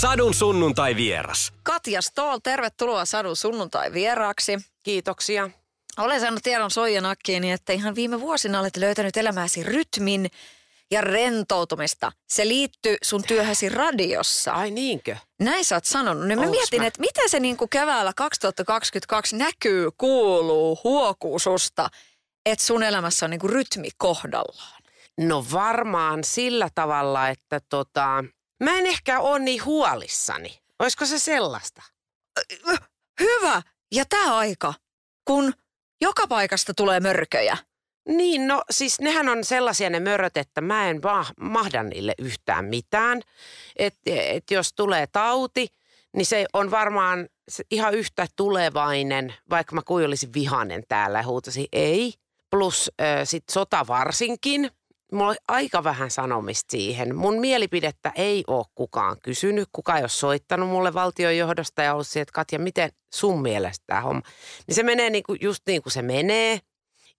Sadun sunnuntai vieras. Katja Stoll, tervetuloa Sadun sunnuntai vieraaksi. Kiitoksia. Olen saanut tiedon soijanakkiin, että ihan viime vuosina olet löytänyt elämääsi rytmin ja rentoutumista. Se liittyy sun työhösi radiossa. Ai niinkö? Näin sä oot sanonut. Niin mä mietin, mä? että miten se niinku keväällä 2022 näkyy, kuuluu, huokuu susta, että sun elämässä on niinku rytmi kohdallaan. No varmaan sillä tavalla, että tota, mä en ehkä ole niin huolissani. Olisiko se sellaista? Hyvä. Ja tämä aika, kun joka paikasta tulee mörköjä. Niin, no siis nehän on sellaisia ne möröt, että mä en ma- mahda niille yhtään mitään. Että et jos tulee tauti, niin se on varmaan ihan yhtä tulevainen, vaikka mä kuin olisin vihanen täällä ja huutasin ei. Plus äh, sit sota varsinkin. Mulla on aika vähän sanomista siihen. Mun mielipidettä ei ole kukaan kysynyt. Kukaan ei ole soittanut mulle valtionjohdosta ja ollut siihen, että Katja, miten sun mielestä tämä homma? Niin se menee niinku, just niin kuin se menee.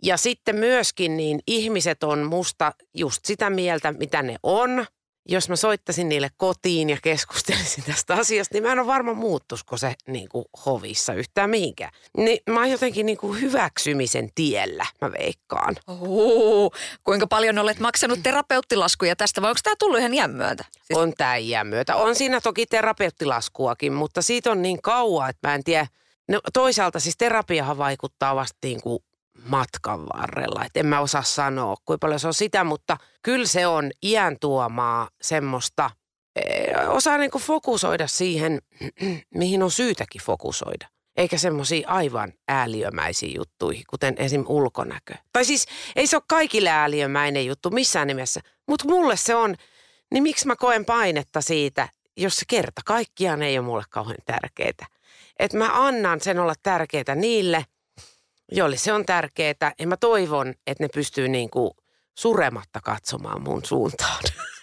Ja sitten myöskin niin ihmiset on musta just sitä mieltä, mitä ne on. Jos mä soittaisin niille kotiin ja keskustelisin tästä asiasta, niin mä en ole varma muuttuisiko se niin kuin hovissa yhtään mihinkään. Niin mä oon jotenkin niin kuin hyväksymisen tiellä, mä veikkaan. Oho, kuinka paljon olet maksanut terapeuttilaskuja tästä vai onko tämä tullut ihan iän myötä? Siis, On tämä iän myötä. On siinä toki terapeuttilaskuakin, mutta siitä on niin kauan, että mä en tiedä. No, toisaalta siis terapiahan vaikuttaa vasta niin kuin matkan varrella. Et en mä osaa sanoa, kuinka paljon se on sitä, mutta kyllä se on iän tuomaa semmoista, eh, osaa niin kuin fokusoida siihen, mihin on syytäkin fokusoida. Eikä semmoisia aivan ääliömäisiä juttuihin, kuten esim. ulkonäkö. Tai siis ei se ole kaikille ääliömäinen juttu missään nimessä, mutta mulle se on, niin miksi mä koen painetta siitä, jos se kerta kaikkiaan ei ole mulle kauhean tärkeää. Että mä annan sen olla tärkeää niille, joille se on tärkeää. Ja mä toivon, että ne pystyy niinku surematta katsomaan mun suuntaan.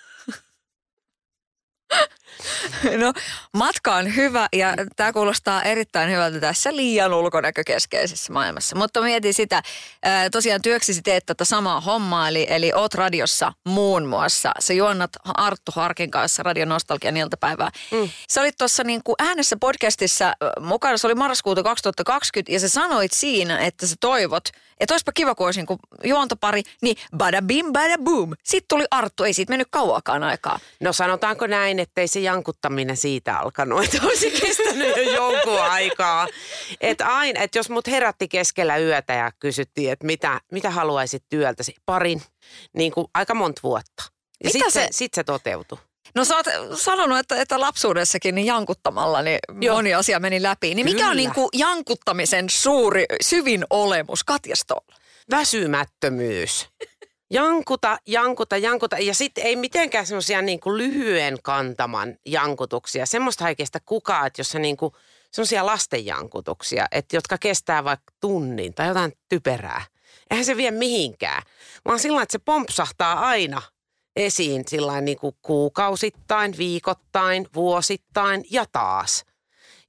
no, matka on hyvä ja tämä kuulostaa erittäin hyvältä tässä liian ulkonäkökeskeisessä maailmassa. Mutta mietin sitä, tosiaan työksisi teet tätä samaa hommaa, eli, eli oot radiossa muun muassa. Sä juonnat Arttu Harkin kanssa Radio Nostalgian iltapäivää. Mm. Sä olit tuossa niin kuin äänessä podcastissa mukana, se oli marraskuuta 2020 ja sä sanoit siinä, että sä toivot, että olisipa kiva, kun olisi niin kuin juontopari, niin bada bim, bada boom. Sitten tuli Arttu, ei siitä mennyt kauakaan aikaa. No sanotaanko näin, ettei se jankuttaminen siitä alkanut, että olisi kestänyt jo jonkun aikaa. Että aina, että jos mut herätti keskellä yötä ja kysyttiin, että mitä, mitä haluaisit työltäsi, parin, niin kuin aika monta vuotta. Ja sitten se, sit se toteutui. No sä oot sanonut, että, että lapsuudessakin niin jankuttamalla niin Joo. moni asia meni läpi. Niin mikä on Kyllä. niin kuin jankuttamisen suuri, syvin olemus Katjastolla? väsymättömyys. Jankuta, jankuta, jankuta. Ja sitten ei mitenkään semmoisia niin lyhyen kantaman jankutuksia. Semmoista ei kestä kukaan, että jos se niin kuin, semmoisia lastenjankutuksia, että jotka kestää vaikka tunnin tai jotain typerää. Eihän se vie mihinkään, vaan sillä että se pompsahtaa aina esiin sillä niin kuin kuukausittain, viikoittain, vuosittain ja taas.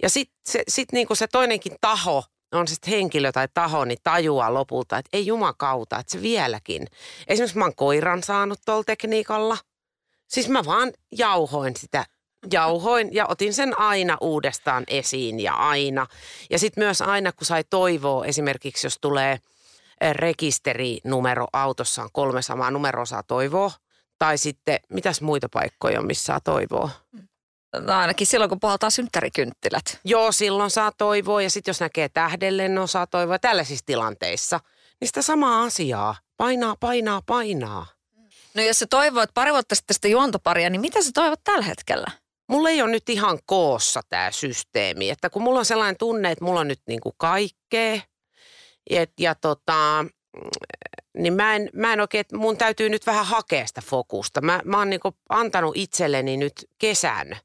Ja sitten se, sit niinku se toinenkin taho, on se sitten henkilö tai taho, niin tajuaa lopulta, että ei jumakauta, että se vieläkin. Esimerkiksi mä oon koiran saanut tuolla tekniikalla. Siis mä vaan jauhoin sitä, jauhoin ja otin sen aina uudestaan esiin ja aina. Ja sitten myös aina, kun sai toivoa, esimerkiksi jos tulee eh, rekisterinumero autossa on kolme samaa numeroa saa toivoa. Tai sitten, mitäs muita paikkoja on, missä saa toivoa? No ainakin silloin, kun puhaltaa synttärikynttilät. Joo, silloin saa toivoa ja sitten jos näkee tähdellennon, saa toivoa tällaisissa tilanteissa. Niin sitä samaa asiaa. Painaa, painaa, painaa. No jos sä toivoit pari vuotta sitten sitä juontoparia, niin mitä sä toivot tällä hetkellä? Mulla ei ole nyt ihan koossa tämä systeemi. Että kun mulla on sellainen tunne, että mulla on nyt niinku kaikkea. Ja, ja tota, niin mä en, mä en oikein, että mun täytyy nyt vähän hakea sitä fokusta. Mä, mä oon niinku antanut itselleni nyt kesän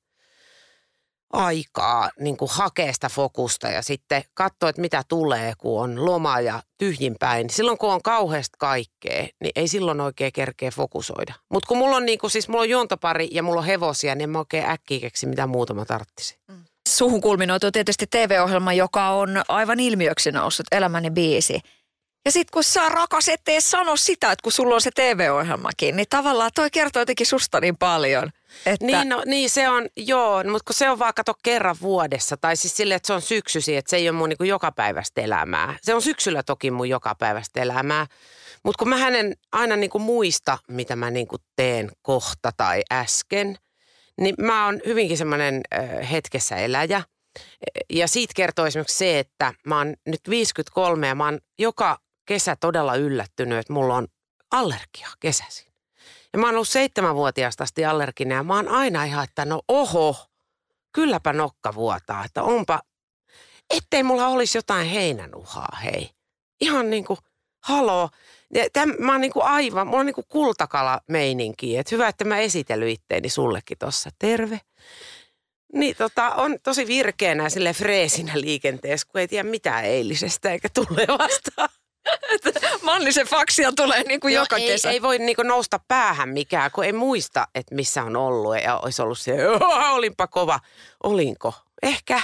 aikaa niin kuin hakea sitä fokusta ja sitten katsoa, että mitä tulee, kun on loma ja tyhjinpäin. Silloin kun on kauheasti kaikkea, niin ei silloin oikein kerkeä fokusoida. Mutta kun mulla on, niin kuin, siis mulla on juontopari ja mulla on hevosia, niin en mä oikein äkkiä keksi, mitä muuta mä tarttisin. Mm. Suhun kulminoituu tietysti TV-ohjelma, joka on aivan ilmiöksi noussut, Elämäni biisi. Ja sitten kun sä rakas ettei sano sitä, että kun sulla on se TV-ohjelmakin, niin tavallaan toi kertoo jotenkin susta niin paljon. Että... Niin, no, niin se on, joo, mutta kun se on vaan kato kerran vuodessa, tai siis silleen, että se on syksysi, että se ei ole mun niin jokapäiväistä elämää. Se on syksyllä toki mun jokapäiväistä elämää, mutta kun mä hänen aina niin kuin muista, mitä mä niin kuin teen kohta tai äsken, niin mä oon hyvinkin semmoinen äh, hetkessä eläjä. Ja siitä kertoo esimerkiksi se, että mä oon nyt 53 ja mä oon joka kesä todella yllättynyt, että mulla on allergia kesäisin. Ja mä oon ollut seitsemänvuotiaasta asti allerginen ja mä oon aina ihan, että no oho, kylläpä nokka vuotaa, että onpa, ettei mulla olisi jotain heinänuhaa, hei. Ihan niin kuin, haloo. Täm, mä oon niin kuin aivan, mulla on niin kuin kultakala meininki, että hyvä, että mä esitellyt itteeni sullekin tossa. Terve. Niin tota, on tosi virkeänä sille freesinä liikenteessä, kun ei tiedä mitään eilisestä eikä tule vastaan. Mannisen faksia tulee niin kuin joka ei, kesä. Ei voi niin kuin nousta päähän mikään, kun ei muista, että missä on ollut. Ja olisi ollut se, olinpa kova. Olinko? Ehkä.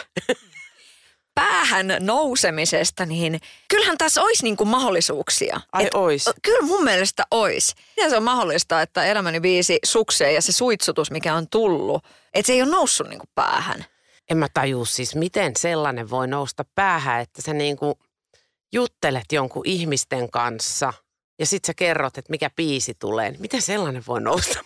Päähän nousemisesta, niin kyllähän tässä olisi niin kuin mahdollisuuksia. Ai Et, ois. Kyllä mun mielestä olisi. Ja se on mahdollista, että elämäni viisi sukseen ja se suitsutus, mikä on tullut, että se ei ole noussut niin kuin päähän. En mä tajua siis, miten sellainen voi nousta päähän, että se niin kuin – juttelet jonkun ihmisten kanssa ja sitten sä kerrot, että mikä biisi tulee. Niin miten sellainen voi nousta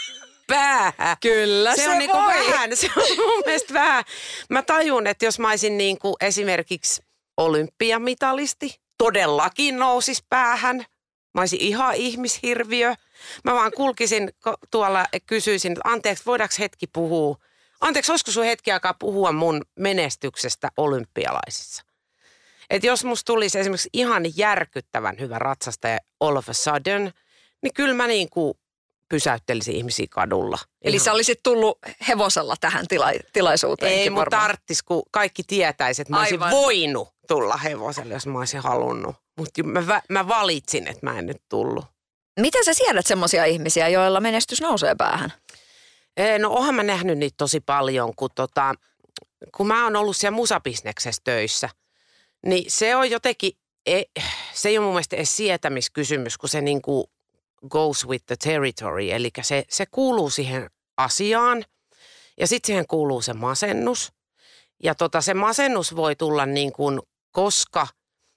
päähän? Kyllä se, se on niin voi. vähän, se on mun mielestä vähän. Mä tajun, että jos mä olisin niin kuin esimerkiksi olympiamitalisti, todellakin nousis päähän. Mä olisin ihan ihmishirviö. Mä vaan kulkisin tuolla ja kysyisin, että anteeksi, voidaanko hetki puhua? Anteeksi, olisiko sun hetki aikaa puhua mun menestyksestä olympialaisissa? Että jos musta tulisi esimerkiksi ihan järkyttävän hyvä ratsastaja all of a sudden, niin kyllä mä niin kuin pysäyttelisin ihmisiä kadulla. Eli sä olisit tullut hevosella tähän tila- tilaisuuteen. Ei mun tarttis, kun kaikki tietäisi, että mä olisin Aivan. voinut tulla hevoselle, jos mä olisin halunnut. Mutta mä, mä valitsin, että mä en nyt tullut. Miten sä siedät semmoisia ihmisiä, joilla menestys nousee päähän? No oonhan mä nähnyt niitä tosi paljon, kun, tota, kun mä oon ollut siellä musabisneksessä töissä – niin se on jotenkin, e, se ei ole mun mielestä edes sietämiskysymys, kun se niin kuin goes with the territory. Eli se, se kuuluu siihen asiaan ja sitten siihen kuuluu se masennus. Ja tota, se masennus voi tulla niin kuin, koska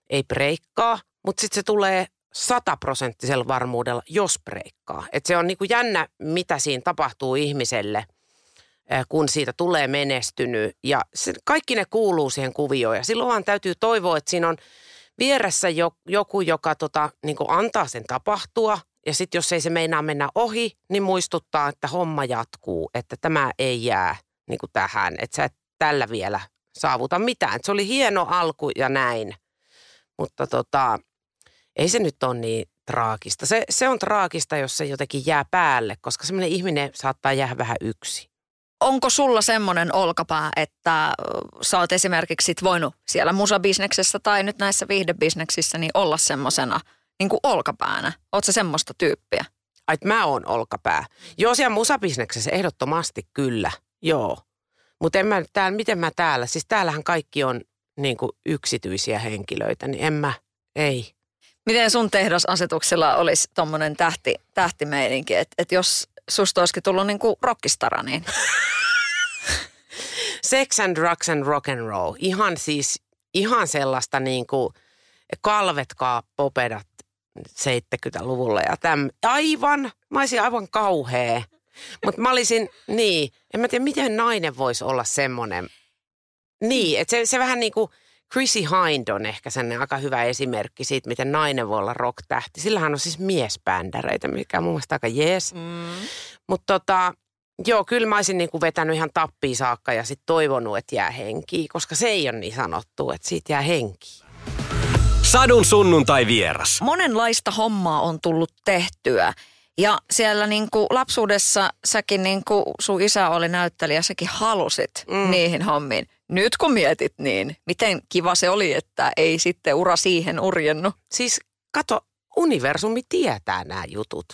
ei breikkaa, mutta sitten se tulee sataprosenttisella varmuudella, jos breikkaa. Et se on niin kuin jännä, mitä siinä tapahtuu ihmiselle – kun siitä tulee menestynyt. Ja se, kaikki ne kuuluu siihen kuvioon ja silloin vaan täytyy toivoa, että siinä on vieressä jo, joku, joka tota, niin antaa sen tapahtua. Ja sitten jos ei se meinaa mennä ohi, niin muistuttaa, että homma jatkuu, että tämä ei jää niin tähän, että sä et tällä vielä saavuta mitään. Et se oli hieno alku ja näin, mutta tota, ei se nyt ole niin traagista. Se, se on traagista, jos se jotenkin jää päälle, koska semmoinen ihminen saattaa jäädä vähän yksi onko sulla semmoinen olkapää, että sä oot esimerkiksi sit voinut siellä musabisneksessä tai nyt näissä viihdebisneksissä niin olla semmoisena niin kuin olkapäänä? Oot sä semmoista tyyppiä? Ai, että mä oon olkapää. Joo, siellä musabisneksessä ehdottomasti kyllä, joo. Mutta mä täällä, miten mä täällä, siis täällähän kaikki on niin kuin yksityisiä henkilöitä, niin en mä, ei. Miten sun tehdasasetuksella olisi tommonen tähti, tähtimeininki, että et jos susta olisikin tullut niin kuin rockistara, niin... Sex and drugs and rock and roll. Ihan siis, ihan sellaista niin kuin kalvetkaa popedat 70-luvulla ja täm, aivan, mä olisin aivan kauhea. Mutta mä olisin, niin, en mä tiedä, miten nainen voisi olla semmoinen. Niin, että se, se vähän niin kuin, Chrissy Hind on ehkä sen aika hyvä esimerkki siitä, miten nainen voi olla rock-tähti. Sillähän on siis miesbändäreitä, mikä on mun mielestä aika jees. Mm. Mutta tota, joo, kyllä mä olisin niinku vetänyt ihan tappiin saakka ja sitten toivonut, että jää henkiin, koska se ei ole niin sanottu, että siitä jää henkiin. Sadun sunnuntai vieras. Monenlaista hommaa on tullut tehtyä. Ja siellä niin kuin lapsuudessa säkin niin kuin sun isä oli näyttelijä, säkin halusit mm. niihin hommiin. Nyt kun mietit niin, miten kiva se oli, että ei sitten ura siihen urjennut. Siis kato, universumi tietää nämä jutut.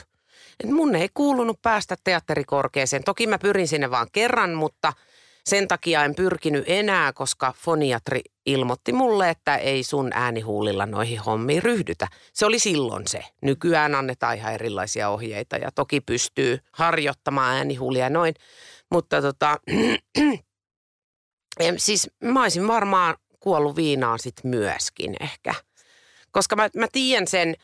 Et mun ei kuulunut päästä teatterikorkeeseen. Toki mä pyrin sinne vaan kerran, mutta sen takia en pyrkinyt enää, koska foniatri ilmoitti mulle, että ei sun äänihuulilla noihin hommiin ryhdytä. Se oli silloin se. Nykyään annetaan ihan erilaisia ohjeita ja toki pystyy harjoittamaan äänihuulia noin. Mutta tota, siis mä olisin varmaan kuollut viinaan sit myöskin ehkä. Koska mä, mä tiedän sen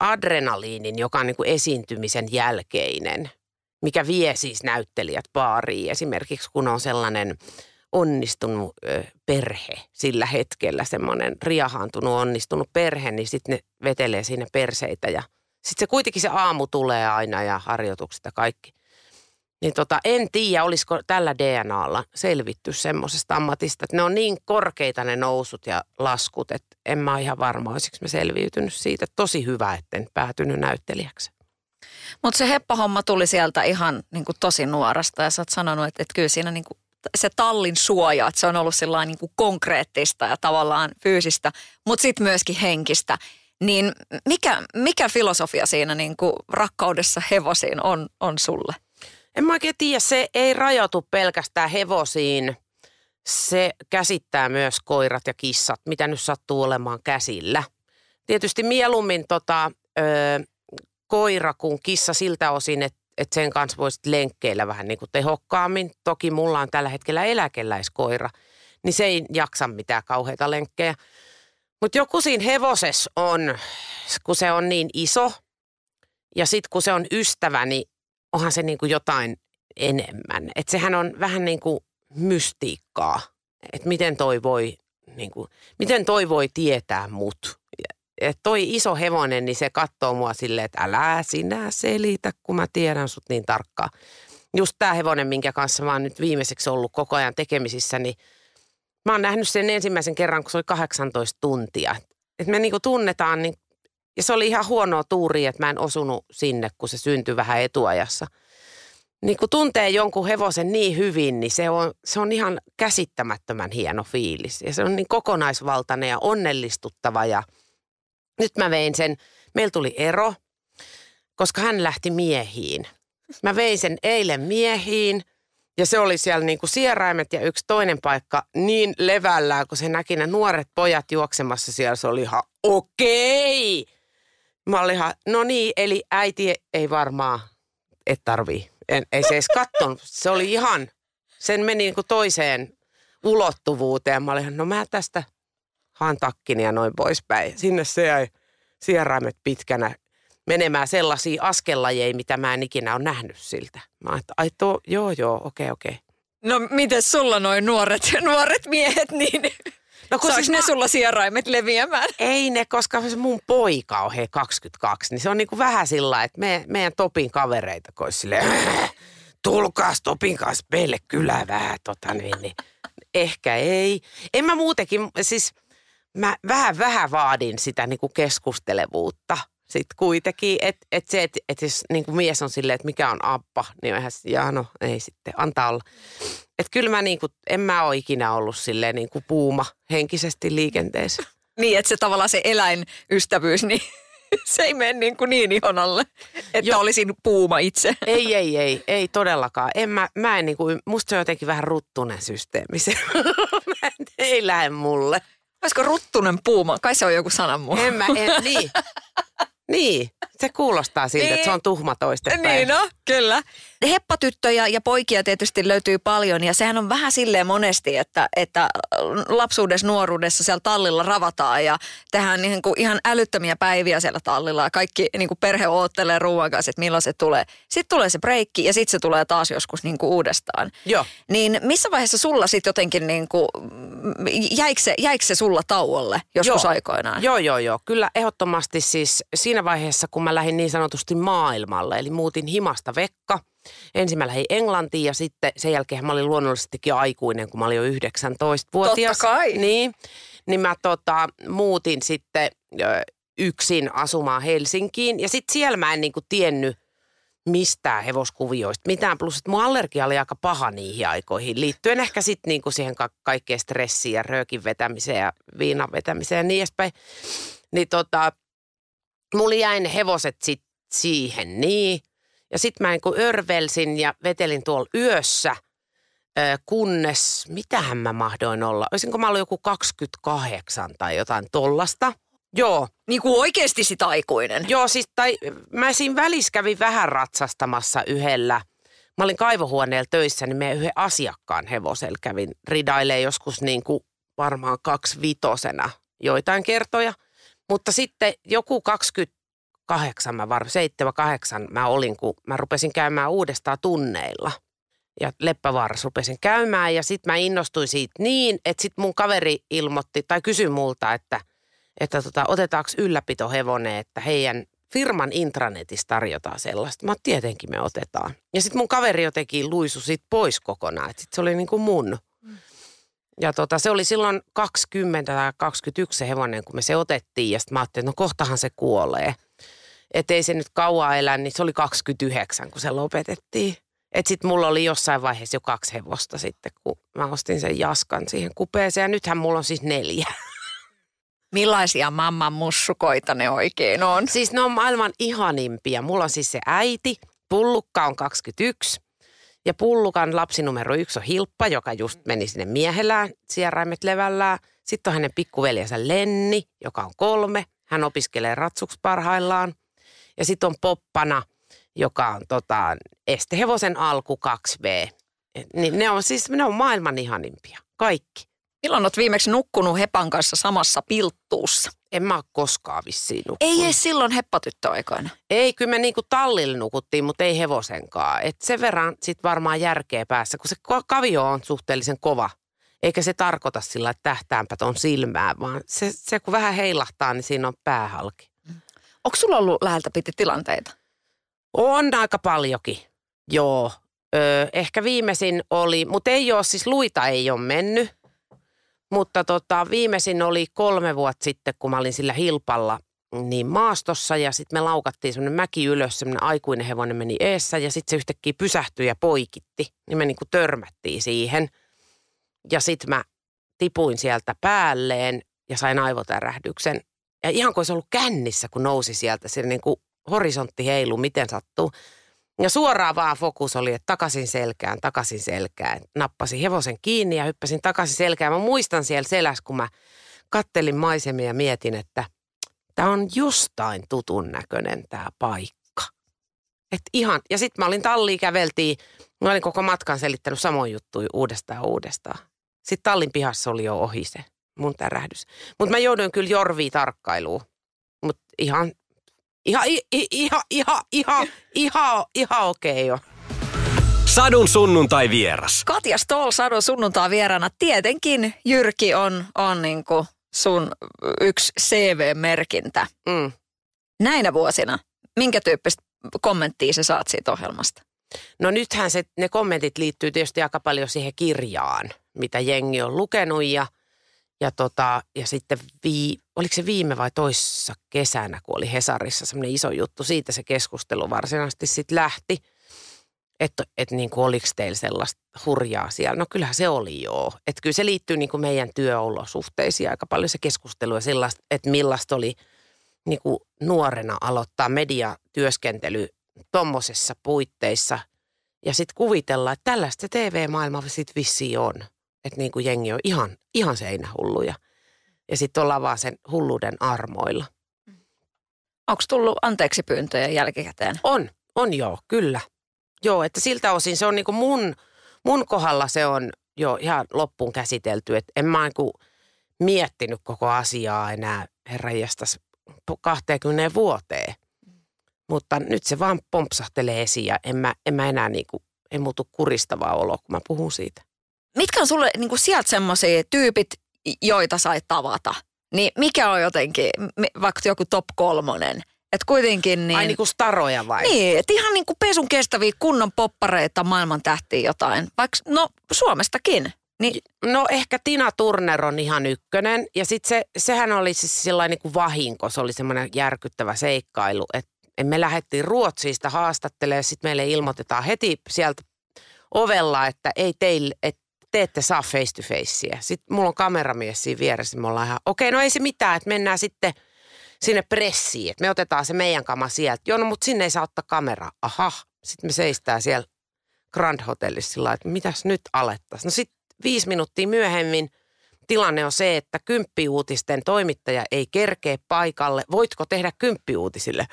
adrenaliinin, joka on niin kuin esiintymisen jälkeinen, mikä vie siis näyttelijät baariin. Esimerkiksi kun on sellainen onnistunut perhe sillä hetkellä, semmoinen riahaantunut onnistunut perhe, niin sitten ne vetelee siinä perseitä ja sitten se kuitenkin se aamu tulee aina ja harjoitukset ja kaikki. Niin tota, en tiedä, olisiko tällä DNAlla selvitty semmoisesta ammatista, että ne on niin korkeita ne nousut ja laskut, että en mä ihan varma, olisiko mä selviytynyt siitä. Tosi hyvä, etten päätynyt näyttelijäksi. Mutta se heppahomma tuli sieltä ihan niin kuin tosi nuoresta ja sä oot sanonut, että, että kyllä siinä niin kuin se tallin suoja, että se on ollut sellainen niin kuin konkreettista ja tavallaan fyysistä, mutta sitten myöskin henkistä. Niin mikä, mikä filosofia siinä niin kuin rakkaudessa hevosiin on, on sulle? En mä oikein tiedä, se ei rajoitu pelkästään hevosiin. Se käsittää myös koirat ja kissat, mitä nyt sattuu olemaan käsillä. Tietysti mieluummin tota, ö, koira kuin kissa siltä osin, että et sen kanssa voisit lenkkeillä vähän niin kuin tehokkaammin. Toki mulla on tällä hetkellä eläkeläiskoira, niin se ei jaksa mitään kauheita lenkkejä. Mutta joku siinä hevosessa on, kun se on niin iso ja sitten kun se on ystävä, niin onhan se niin kuin jotain enemmän. Että sehän on vähän niin kuin mystiikkaa, että miten toi voi, niin kuin, miten toi voi tietää mut. Et toi iso hevonen, niin se katsoo mua silleen, että älä sinä selitä, kun mä tiedän sut niin tarkkaan. Just tämä hevonen, minkä kanssa mä oon nyt viimeiseksi ollut koko ajan tekemisissä, niin mä oon nähnyt sen ensimmäisen kerran, kun se oli 18 tuntia. Että me niinku tunnetaan niin ja se oli ihan huonoa tuuri, että mä en osunut sinne, kun se syntyi vähän etuajassa. Niin kun tuntee jonkun hevosen niin hyvin, niin se on, se on ihan käsittämättömän hieno fiilis. Ja se on niin kokonaisvaltainen ja onnellistuttava. Ja nyt mä vein sen, meillä tuli ero, koska hän lähti miehiin. Mä vein sen eilen miehiin ja se oli siellä niin kuin sieraimet ja yksi toinen paikka niin levällään, kun se näki ne nuoret pojat juoksemassa siellä. Se oli ihan okei. Okay Mä olin ihan, no niin, eli äiti ei varmaan, et tarvii. En, ei se edes kattonut. Se oli ihan, sen meni niin kuin toiseen ulottuvuuteen. Mä olin, no mä tästä haan takkini ja noin poispäin. Sinne se jäi sieraimet pitkänä menemään sellaisia askellajeja, mitä mä en ikinä ole nähnyt siltä. Mä ajattelin, ai tuo, joo joo, okei okei. No miten sulla noin nuoret, nuoret miehet, niin No, kun siis ne mä... sulla sieraimet leviämään? Ei ne, koska se mun poika on hei 22, niin se on niinku vähän sillä että me, meidän Topin kavereita, kun silleen, tulkaa Topin kanssa meille kyllä vähän, tota niin, niin. ehkä ei. En mä muutenkin, siis mä vähän vähän vaadin sitä niinku keskustelevuutta sitten kuitenkin, että et se, että et jos niin kuin mies on silleen, että mikä on appa, niin on ihan, ja no ei sitten, antaa olla. Että kyllä mä niin kuin, en mä ole ikinä ollut silleen niin kuin puuma henkisesti liikenteessä. Niin, että se tavallaan se eläinystävyys, niin se ei mene niin, kuin niin ihon alle, että Joo. olisin puuma itse. Ei, ei, ei, ei todellakaan. En mä, mä en niin kuin, musta se on jotenkin vähän ruttunen systeemi. Se, ei lähde mulle. Olisiko ruttunen puuma? Kai se on joku sanan En mä, en, niin. Niin, se kuulostaa siltä, niin. että se on tuhma toistepäin. Niin no, kyllä. Heppatyttöjä ja poikia tietysti löytyy paljon ja sehän on vähän silleen monesti, että, että lapsuudessa, nuoruudessa siellä tallilla ravataan ja tehdään niin kuin ihan älyttömiä päiviä siellä tallilla ja kaikki niin kuin perhe oottelee ruoan kanssa, että milloin se tulee. Sitten tulee se breikki ja sitten se tulee taas joskus niin kuin uudestaan. Joo. Niin missä vaiheessa sulla sitten jotenkin, niin kuin, jäikö, se, jäikö se sulla tauolle joskus joo. aikoinaan? Joo, joo, joo. Kyllä ehdottomasti siis siinä vaiheessa, kun mä lähdin niin sanotusti maailmalle, eli muutin himasta Vekka – Ensin mä lähdin Englantiin ja sitten sen jälkeen mä olin luonnollisestikin aikuinen, kun mä olin jo 19-vuotias. Totta kai. Niin, niin mä tota, muutin sitten ö, yksin asumaan Helsinkiin ja sitten siellä mä en niinku tiennyt, mistään hevoskuvioista mitään. Plus, että mun allergia oli aika paha niihin aikoihin, liittyen ehkä sitten niinku siihen ka- kaikkeen stressiin ja röökin vetämiseen ja viinan vetämiseen ja niin edespäin. Niin tota, mulla jäi ne hevoset sit siihen niin. Ja sitten mä niinku örvelsin ja vetelin tuolla yössä, kunnes, mitähän mä mahdoin olla? Olisinko mä ollut joku 28 tai jotain tollasta? Joo, Niin kuin oikeasti sit aikuinen. Joo, siis tai mä siinä välissä kävin vähän ratsastamassa yhdellä. Mä olin kaivohuoneella töissä, niin meidän yhden asiakkaan hevosella kävin ridailee joskus niin kuin varmaan kaksi vitosena joitain kertoja. Mutta sitten joku 28, mä varmaan 7-8 mä olin, kun mä rupesin käymään uudestaan tunneilla. Ja Leppävaarassa rupesin käymään ja sitten mä innostuin siitä niin, että sitten mun kaveri ilmoitti tai kysyi multa, että – että tota, otetaanko ylläpitohevonen, että heidän firman intranetissä tarjotaan sellaista. Mä tietenkin me otetaan. Ja sitten mun kaveri jotenkin luisu siitä pois kokonaan, että sit se oli niin kuin mun. Ja tota, se oli silloin 20 tai 21 se hevonen, kun me se otettiin. Ja sitten mä ajattelin, että no kohtahan se kuolee. Että ei se nyt kauan elä, niin se oli 29, kun se lopetettiin. Että sitten mulla oli jossain vaiheessa jo kaksi hevosta sitten, kun mä ostin sen jaskan siihen kupeeseen. Ja nythän mulla on siis neljä. Millaisia mamman mussukoita ne oikein on? Siis ne on maailman ihanimpia. Mulla on siis se äiti, Pullukka on 21 ja Pullukan lapsi numero yksi on Hilppa, joka just meni sinne miehellään, sieraimet levällään. Sitten on hänen pikkuveljensä Lenni, joka on kolme. Hän opiskelee ratsuksi parhaillaan. Ja sitten on Poppana, joka on tota, estehevosen alku 2V. Et Niin ne on siis, ne on maailman ihanimpia. Kaikki. Milloin olet viimeksi nukkunut Hepan kanssa samassa pilttuussa? En mä ole koskaan vissiin nukkunut. Ei edes silloin heppatyttöaikoina. Ei, kyllä me niinku tallilla nukuttiin, mutta ei hevosenkaan. Et sen verran sit varmaan järkeä päässä, kun se kavio on suhteellisen kova. Eikä se tarkoita sillä, että tähtäänpä ton silmää, vaan se, se kun vähän heilahtaa, niin siinä on pää halki. Onko sulla ollut läheltä piti tilanteita? On aika paljonkin, joo. Ö, ehkä viimeisin oli, mutta ei ole, siis luita ei ole mennyt. Mutta tota, viimeisin oli kolme vuotta sitten, kun mä olin sillä hilpalla niin maastossa ja sitten me laukattiin semmoinen mäki ylös, semmoinen aikuinen hevonen meni eessä ja sitten se yhtäkkiä pysähtyi ja poikitti. Niin me niinku törmättiin siihen ja sitten mä tipuin sieltä päälleen ja sain aivotärähdyksen. Ja ihan kuin olisi ollut kännissä, kun nousi sieltä, se niinku horisontti heilu, miten sattuu. Ja suoraan vaan fokus oli, että takaisin selkään, takaisin selkään. Nappasin hevosen kiinni ja hyppäsin takaisin selkään. Mä muistan siellä selässä, kun mä kattelin maisemia ja mietin, että tämä on jostain tutun näköinen tämä paikka. Et ihan, ja sitten mä olin talliin, käveltiin, mä olin koko matkan selittänyt samoin juttuja uudestaan uudestaan. Sitten tallin pihassa oli jo ohi se mun tärähdys. Mutta mä jouduin kyllä jorviin tarkkailuun. Mutta ihan, ihan, ihan, ihan, ihan, ihan, ihan okei jo. Sadun sunnuntai vieras. Katja Stoll Sadon sunnuntaa vieraana. Tietenkin Jyrki on, on niin kuin sun yksi CV-merkintä. Mm. Näinä vuosina, minkä tyyppistä kommenttia sä saat siitä ohjelmasta? No nythän se, ne kommentit liittyy tietysti aika paljon siihen kirjaan, mitä jengi on lukenut ja, ja, tota, ja sitten vii, oliko se viime vai toissa kesänä, kun oli Hesarissa semmoinen iso juttu, siitä se keskustelu varsinaisesti sitten lähti, että et niin oliko teillä sellaista hurjaa siellä. No kyllähän se oli joo, että kyllä se liittyy niin kuin meidän työolosuhteisiin aika paljon se keskustelu ja sellaista, että millaista oli niin kuin nuorena aloittaa mediatyöskentely tuommoisessa puitteissa ja sitten kuvitella, että tällaista TV-maailma sitten vissiin on. Että niin kuin jengi on ihan, ihan seinähulluja. Ja sitten ollaan vaan sen hulluuden armoilla. Onko tullut anteeksi pyyntöjä jälkikäteen? On, on joo, kyllä. Joo, että siltä osin se on niin kuin mun, mun kohdalla se on jo ihan loppuun käsitelty. Että en mä niin miettinyt koko asiaa enää herranjestas 20 vuoteen. Mutta nyt se vaan pompsahtelee esiin ja en mä, en mä enää niin kuin, ei muutu kuristavaa oloa, kun mä puhun siitä. Mitkä on sulle niin kuin sieltä semmoisia tyypit, joita sait tavata? Niin mikä on jotenkin, vaikka joku top kolmonen? Että kuitenkin niin... Ai niin kuin staroja vai? Niin, että ihan niin kuin pesun kestäviä kunnon poppareita maailman tähtiä jotain. Vaikka, no Suomestakin. Niin, No ehkä Tina Turner on ihan ykkönen. Ja sitten se, sehän oli siis sellainen niin kuin vahinko. Se oli semmoinen järkyttävä seikkailu, että me lähdettiin Ruotsista haastattelemaan, sitten meille ilmoitetaan heti sieltä ovella, että ei teille, että te ette saa face to facea. Sitten mulla on kameramies siinä vieressä, me ollaan ihan, okei, okay, no ei se mitään, että mennään sitten sinne pressiin, että me otetaan se meidän kama sieltä. Joo, no mutta sinne ei saa ottaa kameraa. Aha, sitten me seistää siellä Grand Hotellissa sillä että mitäs nyt alettaisiin. No sitten viisi minuuttia myöhemmin tilanne on se, että kymppiuutisten toimittaja ei kerkee paikalle. Voitko tehdä kymppiuutisille?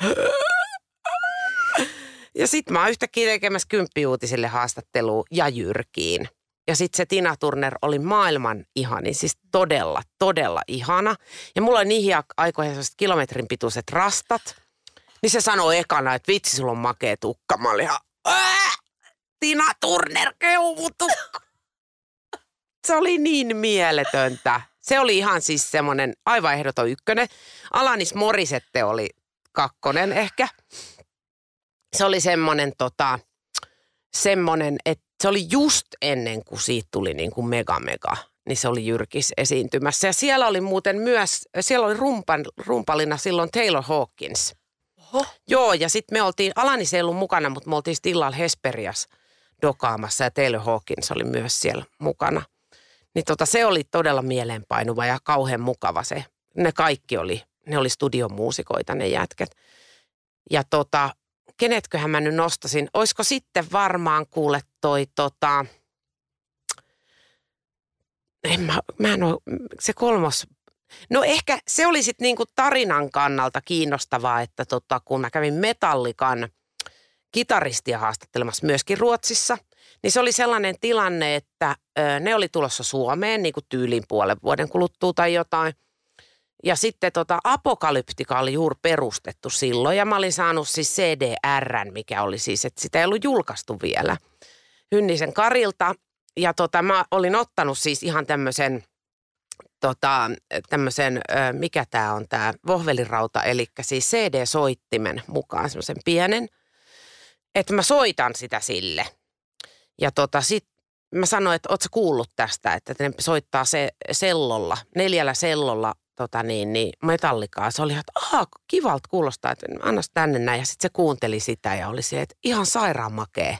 Ja sitten mä oon yhtäkkiä tekemässä kymppiuutisille haastattelua ja Jyrkiin. Ja sitten se Tina Turner oli maailman ihani, siis todella, todella ihana. Ja mulla on niihin aikoihin sellaiset kilometrin pituiset rastat. Niin se sanoi ekana, että vitsi, sulla on makea tukka. Mä olin ihan, Tina Turner keuvutukka. Se oli niin mieletöntä. Se oli ihan siis semmoinen aivan ehdoton ykkönen. Alanis Morisette oli kakkonen ehkä. Se oli semmoinen tota, semmoinen, että se oli just ennen kuin siitä tuli niin kuin mega mega, niin se oli Jyrkis esiintymässä. Ja siellä oli muuten myös, siellä oli rumpan, rumpalina silloin Taylor Hawkins. Oho. Joo, ja sitten me oltiin, Alanis ei ollut mukana, mutta me oltiin Stillal Hesperias dokaamassa ja Taylor Hawkins oli myös siellä mukana. Niin tota, se oli todella mieleenpainuva ja kauhean mukava se. Ne kaikki oli, ne oli studiomuusikoita ne jätket. Ja tota, kenetköhän mä nyt nostasin? Olisiko sitten varmaan kuule toi tota, en mä, mä en ole, se kolmos, no ehkä se oli sitten niinku tarinan kannalta kiinnostavaa, että tota, kun mä kävin Metallikan kitaristia haastattelemassa myöskin Ruotsissa, niin se oli sellainen tilanne, että ö, ne oli tulossa Suomeen niin kuin tyyliin puolen vuoden kuluttua tai jotain – ja sitten tota Apokalyptika oli juuri perustettu silloin ja mä olin saanut siis CDR, mikä oli siis, että sitä ei ollut julkaistu vielä Hynnisen Karilta. Ja tota, mä olin ottanut siis ihan tämmöisen, tota, tämmöisen, mikä tämä on tämä vohvelirauta, eli siis CD-soittimen mukaan semmoisen pienen, että mä soitan sitä sille. Ja tota, sit mä sanoin, että ootko kuullut tästä, että ne soittaa se sellolla, neljällä sellolla tota niin, niin metallikaa. Se oli, että aha, kivalta kuulostaa, että anna tänne näin. Ja sitten se kuunteli sitä ja oli se, että ihan sairaan makee.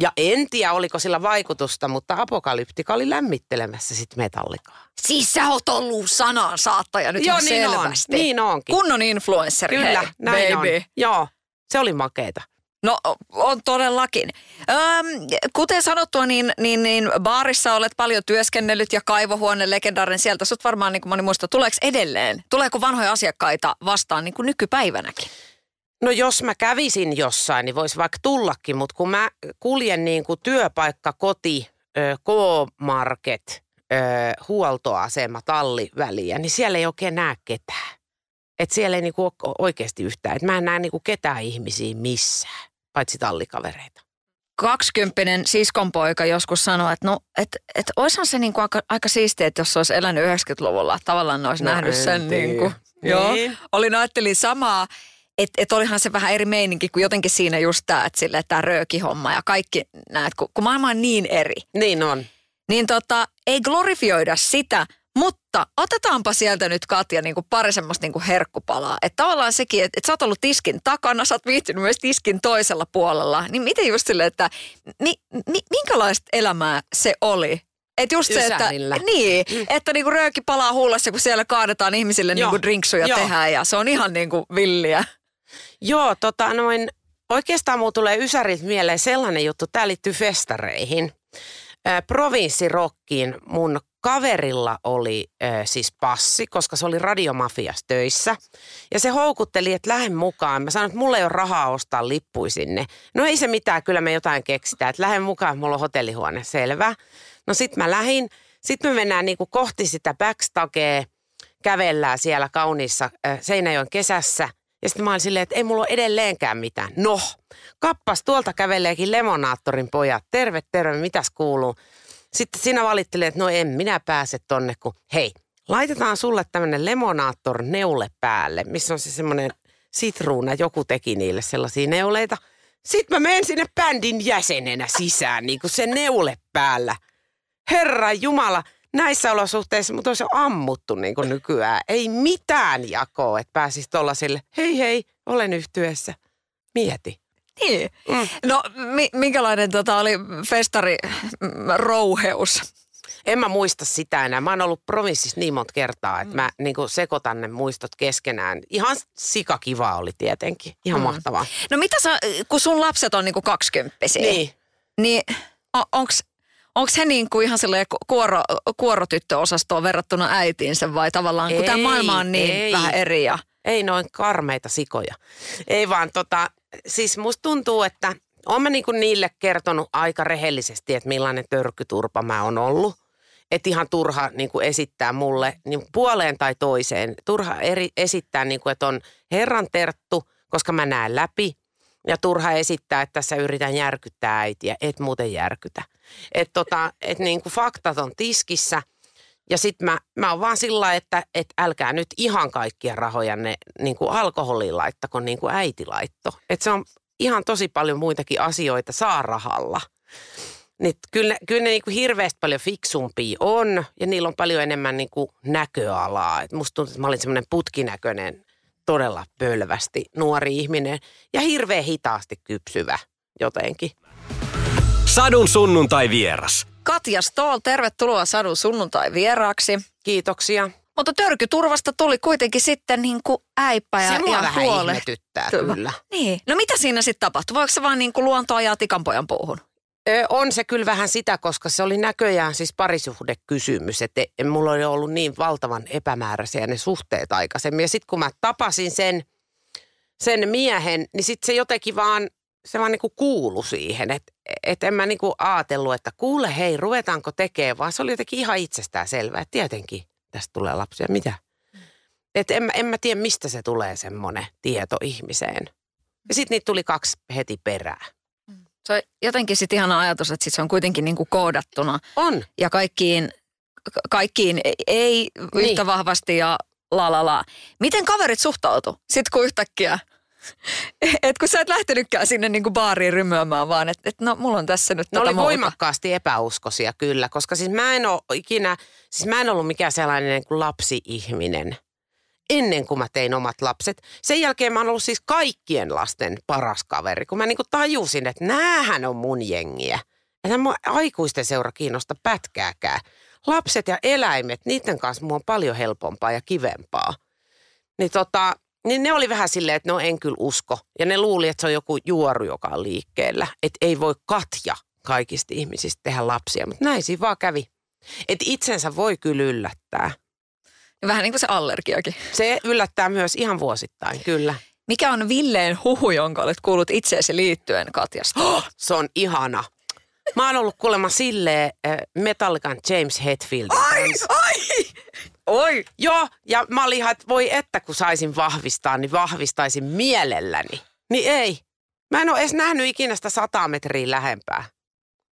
Ja en tiedä, oliko sillä vaikutusta, mutta Apokalyptika oli lämmittelemässä sitten metallikaa. Siis sä oot ollut sanan saattaja nyt Joo, niin selvästi. On, niin onkin. Kunnon influenssari, Kyllä, hei, näin baby. on. Joo, se oli makeeta. No on todellakin. Öm, kuten sanottua, niin, niin, niin baarissa olet paljon työskennellyt ja kaivohuone legendaarinen sieltä. Sut varmaan, niin kuin moni muista, tuleeko edelleen? Tuleeko vanhoja asiakkaita vastaan niin kuin nykypäivänäkin? No jos mä kävisin jossain, niin voisi vaikka tullakin, mutta kun mä kuljen niin kuin työpaikka, koti, K-market, huoltoasema, talliväliä, niin siellä ei oikein näe ketään. Että siellä ei niinku oikeasti yhtään. Että mä en näe niinku ketään ihmisiä missään paitsi tallikavereita. Kaksikymppinen siskonpoika joskus sanoi, että no, et, et olisihan se niinku aika, aika siistiä, että jos se olisi elänyt 90-luvulla. Tavallaan olisi no, nähnyt sen. Niinku, niin. Joo, olin ajattelin samaa, että et olihan se vähän eri meininki kuin jotenkin siinä just tämä, että sille, tämä röökihomma ja kaikki näet, kun, kun maailma on niin eri. Niin on. Niin tota, ei glorifioida sitä, mutta otetaanpa sieltä nyt Katja niin kuin pari semmoista niin kuin herkkupalaa. Että tavallaan sekin, että, että sä oot ollut tiskin takana, sä oot viihtynyt myös tiskin toisella puolella. Niin miten just silleen, että mi, mi, minkälaista elämää se oli? Et just se, että, niin, mm. että niinku rööki palaa huulassa, kun siellä kaadetaan ihmisille niinku drinksuja Joo. tehdään ja se on ihan niinku villiä. Joo, tota noin, oikeastaan mulla tulee Ysärit mieleen sellainen juttu, tämä liittyy festareihin. provinssirokkiin mun kaverilla oli äh, siis passi, koska se oli radiomafias töissä. Ja se houkutteli, että lähden mukaan. Mä sanoin, että mulla ei ole rahaa ostaa lippui sinne. No ei se mitään, kyllä me jotain keksitään. Että lähden mukaan, mulla on hotellihuone, selvä. No sit mä lähin. Sitten me mennään niinku kohti sitä backstagea, kävellään siellä kauniissa äh, Seinäjoen kesässä. Ja sitten mä olin silleen, että ei mulla ole edelleenkään mitään. No, kappas, tuolta käveleekin Lemonaattorin pojat. Terve, terve, mitäs kuuluu? Sitten sinä valittelet, että no en minä pääse tonne, kun hei, laitetaan sulle tämmöinen lemonaattor neule päälle, missä on se semmoinen sitruuna, joku teki niille sellaisia neuleita. Sitten mä menen sinne bändin jäsenenä sisään, niin kuin se neule päällä. Herra Jumala, näissä olosuhteissa mutta olisi ammuttu niin kuin nykyään. Ei mitään jakoa, että pääsisi sille, hei hei, olen yhtyessä. Mieti. Niin. Mm. No mi- minkälainen tota oli festari mm, rouheus? En mä muista sitä enää. Mä oon ollut provinssissa niin monta kertaa, että mä niin sekoitan ne muistot keskenään. Ihan sikakiva oli tietenkin. Ihan mm. mahtavaa. No mitä sä, kun sun lapset on niinku kaksikymppisiä, Niin. niin on, onks, onks he niinku ihan silleen kuoro, kuorotyttöosastoon verrattuna äitiinsä vai tavallaan, kun tämä Ei, maailma on niin ei. vähän eri ja... Ei noin karmeita sikoja. Ei vaan tota, siis musta tuntuu, että oon mä niinku niille kertonut aika rehellisesti, että millainen törkyturpa mä oon ollut. Että ihan turha niinku esittää mulle niin puoleen tai toiseen. Turha eri, esittää, niinku, että on herran terttu, koska mä näen läpi. Ja turha esittää, että tässä yritän järkyttää äitiä. Et muuten järkytä. Että tota, et niinku faktat on tiskissä. Ja sitten mä, mä oon vaan sillä että et älkää nyt ihan kaikkia rahojanne niin kuin alkoholiin laittako niin kuin äiti laitto. Että se on ihan tosi paljon muitakin asioita saa rahalla. Niin kyllä, ne- kyllä ne niin kuin hirveästi paljon fiksumpia on ja niillä on paljon enemmän niin kuin näköalaa. Et musta tuntuu, että mä olin semmoinen putkinäköinen, todella pölvästi nuori ihminen ja hirveän hitaasti kypsyvä jotenkin. Sadun sunnuntai vieras. Katja Stoll, tervetuloa Sadun sunnuntai vieraaksi. Kiitoksia. Mutta törkyturvasta tuli kuitenkin sitten niin kuin äipä ja, Se mua ja vähän huole. ihmetyttää kyllä. Niin. No mitä siinä sitten tapahtui? Voiko se vaan niin kuin luonto ajaa tikanpojan puuhun? Ö, On se kyllä vähän sitä, koska se oli näköjään siis parisuhdekysymys, että e- mulla oli ollut niin valtavan epämääräisiä ne suhteet aikaisemmin. Ja sitten kun mä tapasin sen, sen miehen, niin sitten se jotenkin vaan, se vaan niinku kuulu siihen. Että et en mä niinku ajatellut, että kuule hei, ruvetaanko tekemään, vaan se oli jotenkin ihan itsestään selvää, että tietenkin tästä tulee lapsia. Mitä? Että en, mä- en mä tiedä, mistä se tulee semmoinen tieto ihmiseen. Ja sitten niitä tuli kaksi heti perään. Se on jotenkin sitten ihana ajatus, että sit se on kuitenkin niin kuin koodattuna On. ja kaikkiin, ka- kaikkiin ei- ei Niin. yhtä vahvasti ja la la la. Miten kaverit suhtautu? Sitten kun yhtäkkiä, et kun sä et lähtenytkään sinne niin kuin baariin rymyämään, vaan että et no mulla on tässä nyt Ne tätä oli muuta. voimakkaasti epäuskoisia kyllä, koska siis mä en ole ikinä, siis mä en ollut mikään sellainen niin kuin lapsi-ihminen ennen kuin mä tein omat lapset. Sen jälkeen mä oon ollut siis kaikkien lasten paras kaveri, kun mä niin kuin tajusin, että näähän on mun jengiä. Että mua aikuisten seura kiinnosta pätkääkään. Lapset ja eläimet, niiden kanssa mua on paljon helpompaa ja kivempaa. Niin tota, niin ne oli vähän silleen, että no en kyllä usko. Ja ne luuli, että se on joku juoru, joka on liikkeellä. Että ei voi Katja kaikista ihmisistä tehdä lapsia. Mutta näin siinä vaan kävi. Että itsensä voi kyllä yllättää. Vähän niin kuin se allergiakin. Se yllättää myös ihan vuosittain, kyllä. Mikä on villeen huhu, jonka olet kuullut itseesi liittyen Katjasta? Se on ihana. Mä oon ollut kuulemma silleen äh, Metallican James Hetfieldin kanssa. Ai! Oi! Joo, ja mä olin ihan, että voi että kun saisin vahvistaa, niin vahvistaisin mielelläni. Niin ei. Mä en ole edes nähnyt ikinä sitä sataa metriä lähempää.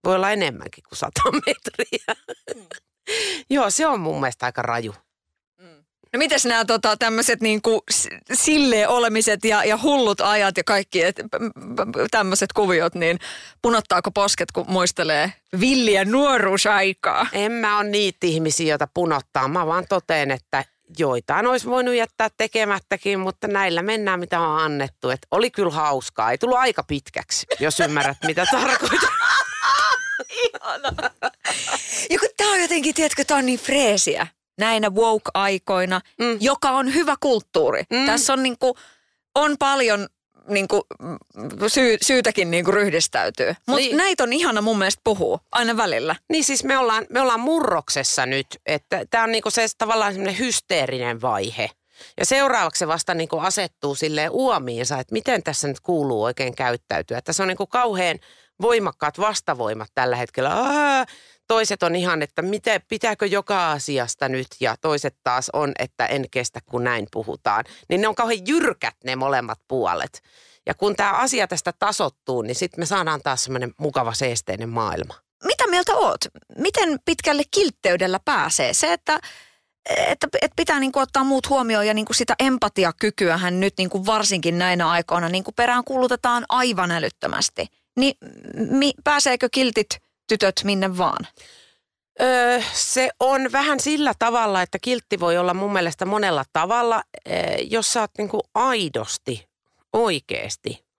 Voi olla enemmänkin kuin sata metriä. Joo, se on mun mielestä aika raju. No mites nämä tota, tämmöiset niinku s- silleen olemiset ja, ja hullut ajat ja kaikki tämmöiset kuviot, niin punottaako posket, kun muistelee villiä nuoruusaikaa? En mä ole niitä ihmisiä, joita punottaa. Mä vaan toteen, että joitain olisi voinut jättää tekemättäkin, mutta näillä mennään, mitä on annettu. Et oli kyllä hauskaa. Ei tullut aika pitkäksi, jos ymmärrät, mitä tarkoitan. Ja kun tää on jotenkin, tiedätkö, tää on niin freesiä näinä woke-aikoina, Mm. joka on hyvä kulttuuri. Mm. Tässä on niinku, on paljon niinku, syy, syytäkin niinku ryhdistäytyy. Mutta Niin. niin. näitä on ihana mun mielestä puhua aina välillä. Niin siis me ollaan, me ollaan murroksessa nyt, että tämä on niinku se tavallaan semmoinen hysteerinen vaihe. Ja seuraavaksi se vasta niinku asettuu silleen uomiinsa, että miten tässä nyt kuuluu oikein käyttäytyä. Tässä on niinku kauhean voimakkaat vastavoimat tällä hetkellä. Aa, toiset on ihan, että miten, pitääkö joka asiasta nyt ja toiset taas on, että en kestä kun näin puhutaan. Niin ne on kauhean jyrkät ne molemmat puolet. Ja kun tämä asia tästä tasottuu, niin sitten me saadaan taas semmoinen mukava seesteinen maailma. Mitä mieltä oot? Miten pitkälle kiltteydellä pääsee? Se, että, että, että pitää niin kuin ottaa muut huomioon ja niin kuin sitä empatiakykyähän nyt niin kuin varsinkin näinä aikoina niin kuin perään kuulutetaan aivan älyttömästi. Niin mi, pääseekö kiltit tytöt minne vaan? Öö, se on vähän sillä tavalla, että kiltti voi olla mun mielestä monella tavalla, öö, jos sä oot niinku aidosti, oikeesti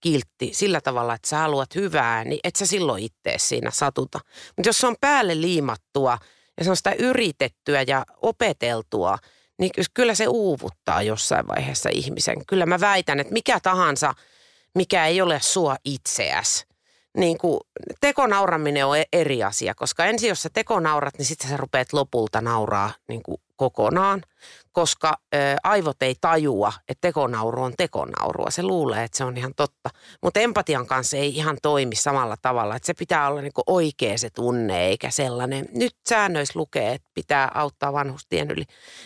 kiltti sillä tavalla, että sä haluat hyvää, niin et sä silloin itse siinä satuta. Mutta jos se on päälle liimattua ja se on sitä yritettyä ja opeteltua, niin ky- kyllä se uuvuttaa jossain vaiheessa ihmisen. Kyllä mä väitän, että mikä tahansa, mikä ei ole sua itseäs, niin kuin tekonauraminen on e- eri asia, koska ensin jos sä tekonaurat, niin sitten sä rupeat lopulta nauraa niin kuin kokonaan, koska ö, aivot ei tajua, että tekonauru on tekonaurua. Se luulee, että se on ihan totta. Mutta empatian kanssa ei ihan toimi samalla tavalla, että se pitää olla niin kuin oikea se tunne, eikä sellainen. Nyt säännöissä lukee, että pitää auttaa vanhustien yli.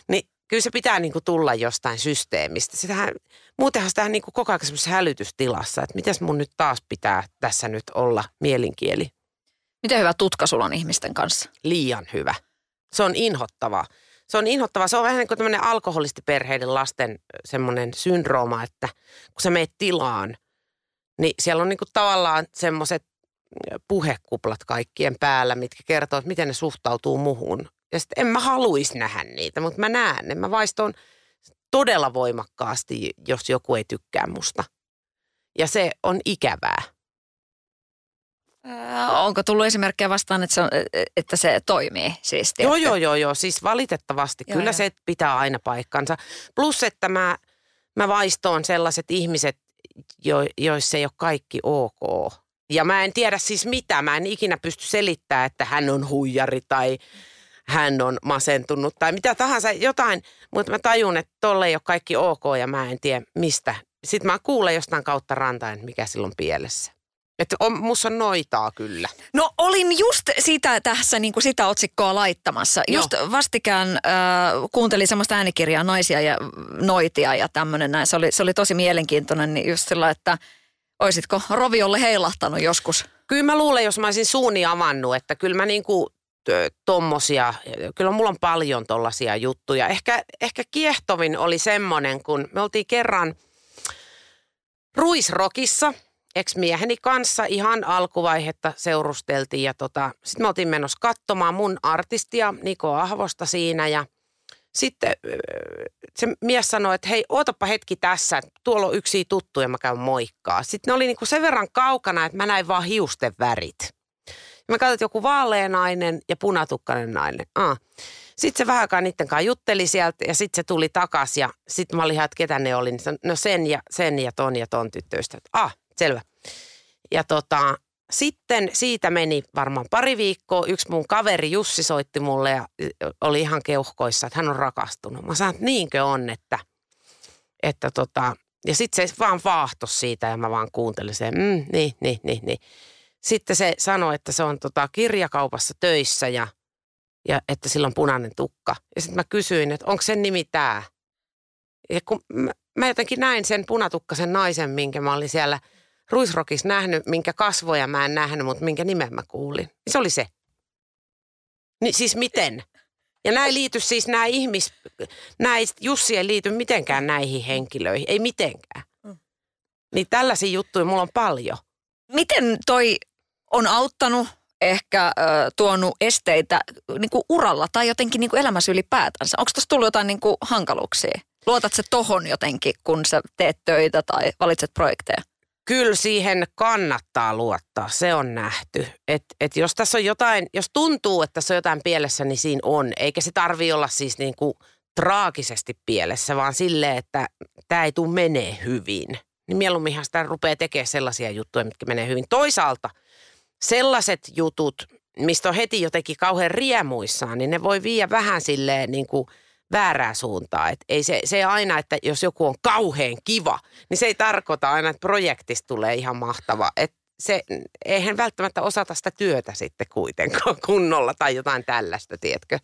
Niin kyllä se pitää niin kuin tulla jostain systeemistä. Sitähän, muutenhan sitä niin kuin koko ajan semmoisessa hälytystilassa, että mitäs mun nyt taas pitää tässä nyt olla mielinkieli. Miten hyvä tutka sulla on ihmisten kanssa? Liian hyvä. Se on inhottavaa. Se on inhottavaa. Se on vähän niin kuin tämmöinen alkoholistiperheiden lasten semmoinen syndrooma, että kun sä meet tilaan, niin siellä on niin kuin tavallaan semmoiset puhekuplat kaikkien päällä, mitkä kertoo, että miten ne suhtautuu muhun. Ja sitten en mä haluaisi nähdä niitä, mutta mä näen ne. Mä vaiston todella voimakkaasti, jos joku ei tykkää musta. Ja se on ikävää. Ää, onko tullut esimerkkejä vastaan, että se, on, että se toimii siis? Joo, joo, joo, joo. Siis valitettavasti. Joo, Kyllä joo. se pitää aina paikkansa. Plus, että mä, mä vaistoon sellaiset ihmiset, jo, joissa ei ole kaikki ok. Ja mä en tiedä siis mitä. Mä en ikinä pysty selittämään, että hän on huijari tai hän on masentunut tai mitä tahansa jotain. Mutta mä tajun, että tolle ei ole kaikki ok ja mä en tiedä mistä. Sitten mä kuulen jostain kautta rantain, mikä silloin pielessä. Että on, musta on noitaa kyllä. No olin just sitä tässä niin kuin sitä otsikkoa laittamassa. Joo. Just vastikään äh, kuuntelin semmoista äänikirjaa Naisia ja Noitia ja tämmöinen näin. Se oli, se oli tosi mielenkiintoinen, niin just sillä, että oisitko Roviolle heilahtanut joskus? Kyllä mä luulen, jos mä olisin suuni avannut, että kyllä mä niinku ö, tommosia, kyllä mulla on paljon tollasia juttuja. Ehkä, ehkä kiehtovin oli semmonen, kun me oltiin kerran Ruisrokissa ex-mieheni kanssa ihan alkuvaihetta seurusteltiin ja tota, sitten me oltiin menossa katsomaan mun artistia Niko Ahvosta siinä ja sitten se mies sanoi, että hei, ootapa hetki tässä, tuolla on yksi tuttuja, mä käyn moikkaa. Sitten ne oli niinku sen verran kaukana, että mä näin vaan hiusten värit. Mä katsoin, että joku vaalean nainen ja punatukkainen nainen. Ah. Sitten se vähän aikaa niiden kanssa jutteli sieltä ja sitten se tuli takas ja sitten mä olin ihan, että ketä ne oli. Niin no sen ja, sen ja ton ja ton tyttöystävät. Ah, selvä. Ja tota, sitten siitä meni varmaan pari viikkoa. Yksi mun kaveri Jussi soitti mulle ja oli ihan keuhkoissa, että hän on rakastunut. Mä sanoin, että niinkö on, että, että tota, ja sitten se vaan vaahtos siitä ja mä vaan kuuntelin sen, mm, niin, niin, niin, niin. Sitten se sanoi, että se on tota kirjakaupassa töissä ja, ja että sillä on punainen tukka. Ja sitten mä kysyin, että onko sen nimi tämä? Ja kun mä, mä jotenkin näin sen punatukkasen naisen, minkä mä olin siellä Ruisrokissa nähnyt, minkä kasvoja mä en nähnyt, mutta minkä nimen mä kuulin. Niin se oli se. Niin siis miten? Ja nämä ei liity siis nämä ihmis... Nämä ei, Jussi ei liity mitenkään näihin henkilöihin. Ei mitenkään. Niin tällaisia juttuja mulla on paljon. Miten toi on auttanut, ehkä äh, tuonut esteitä niin kuin uralla tai jotenkin niin kuin elämässä ylipäätänsä? Onko tuossa tullut jotain niin kuin hankaluuksia? Luotat se tohon jotenkin, kun sä teet töitä tai valitset projekteja? Kyllä siihen kannattaa luottaa, se on nähty. Et, et jos tässä on jotain, jos tuntuu, että tässä on jotain pielessä, niin siinä on. Eikä se tarvi olla siis niin kuin traagisesti pielessä, vaan silleen, että tämä ei tule menee hyvin. Niin mieluumminhan sitä rupeaa tekemään sellaisia juttuja, mitkä menee hyvin. Toisaalta sellaiset jutut, mistä on heti jotenkin kauhean riemuissaan, niin ne voi viedä vähän silleen niin kuin väärää suuntaa. Et ei se, se aina, että jos joku on kauhean kiva, niin se ei tarkoita aina, että projektista tulee ihan mahtava. Et se, eihän välttämättä osata sitä työtä sitten kuitenkaan kunnolla tai jotain tällaista, tiedätkö?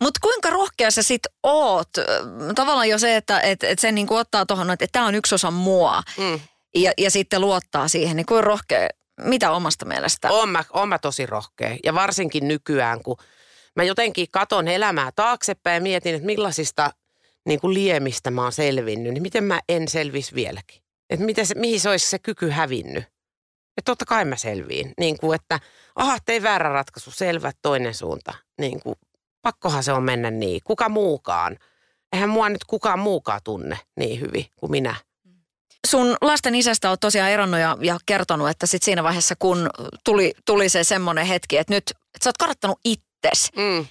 Mutta kuinka rohkea sä sit oot? Tavallaan jo se, että et, et sen niinku ottaa tuohon, että tämä on yksi osa mua Mm. ja, ja sitten luottaa siihen, niin kuinka rohkea, mitä omasta mielestä? Oon mä, oon mä tosi rohkea. Ja varsinkin nykyään, kun mä jotenkin katon elämää taaksepäin ja mietin, että millaisista niin kuin liemistä mä oon selvinnyt, niin miten mä en selvis vieläkin. Että miten se, mihin se olisi se kyky hävinnyt. Että totta kai mä selviin. Niin kuin, että aha, tein väärä ratkaisu, selvä, toinen suunta. Niin kuin, pakkohan se on mennä niin. Kuka muukaan. Eihän mua nyt kukaan muukaan tunne niin hyvin kuin minä. sun lasten isästä on tosiaan eronnut ja, ja kertonut, että sit siinä vaiheessa, kun tuli, tuli se semmoinen hetki, että nyt että sä oot kadottanut itses, Mm.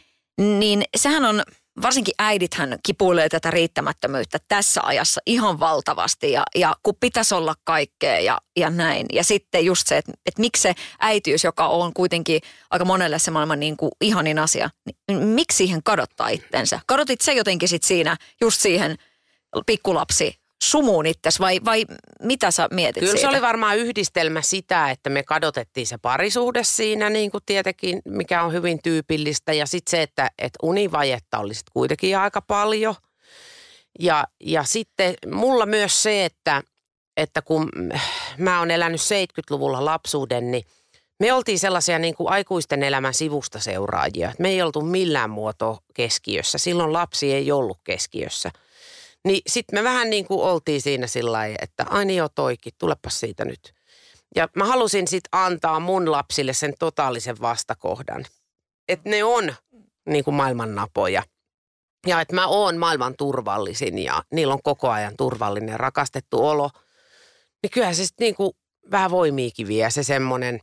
niin sehän on, varsinkin äidithän kipuilee tätä riittämättömyyttä tässä ajassa ihan valtavasti ja, ja kun pitäisi olla kaikkea ja, ja näin. Ja sitten just se, että, että miksi se äitiys, joka on kuitenkin aika monelle se maailman niin kuin ihanin asia, niin miksi siihen kadottaa itsensä? Kadotit se jotenkin sit siinä just siihen pikkulapsi sumuun itses vai, vai mitä sä mietit Kyllä se siitä? oli varmaan yhdistelmä sitä, että me kadotettiin se parisuhde siinä, niin kuin tietenkin, mikä on hyvin tyypillistä. Ja sitten se, että, että univajetta oli sit kuitenkin aika paljon. Ja, ja sitten mulla myös se, että, että kun mä oon elänyt 70-luvulla lapsuuden, niin me oltiin sellaisia niin kuin aikuisten elämän sivusta seuraajia. Me ei oltu millään muotoa keskiössä. Silloin lapsi ei ollut keskiössä. Niin sitten me vähän niin kuin oltiin siinä sillä lailla, että ai niin joo toikin, siitä nyt. Ja mä halusin sitten antaa mun lapsille sen totaalisen vastakohdan. Että ne on niin kuin maailman napoja. Ja että mä oon maailman turvallisin ja niillä on koko ajan turvallinen rakastettu olo. Niin kyllähän se sitten niin kuin vähän voimiikin vie se semmoinen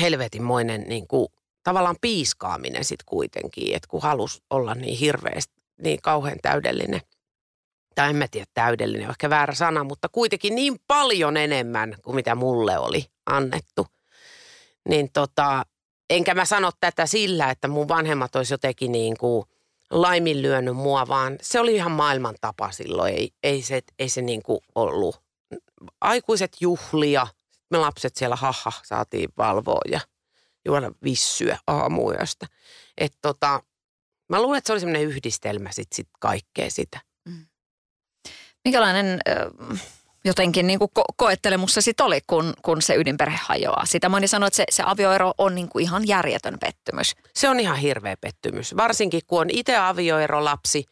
helvetinmoinen niin kuin tavallaan piiskaaminen sitten kuitenkin. Että kun halus olla niin hirveästi, niin kauhean täydellinen tai en mä tiedä täydellinen, ehkä väärä sana, mutta kuitenkin niin paljon enemmän kuin mitä mulle oli annettu. Niin tota, enkä mä sano tätä sillä, että mun vanhemmat olisi jotenkin niin kuin laiminlyönyt mua, vaan se oli ihan maailman tapa silloin. Ei, ei se, ei se niin kuin ollut. Aikuiset juhlia, me lapset siellä haha saatiin valvoa ja juoda vissyä aamuyöstä. Että tota, mä luulen, että se oli semmoinen yhdistelmä sit, sit kaikkea sitä. Minkälainen jotenkin niin kuin ko- koettelemus se sitten oli, kun, kun se ydinperhe hajoaa? Sitä moni sanoi, että se, se avioero on niin kuin ihan järjetön pettymys. Se on ihan hirveä pettymys. Varsinkin kun on itse avioerolapsi,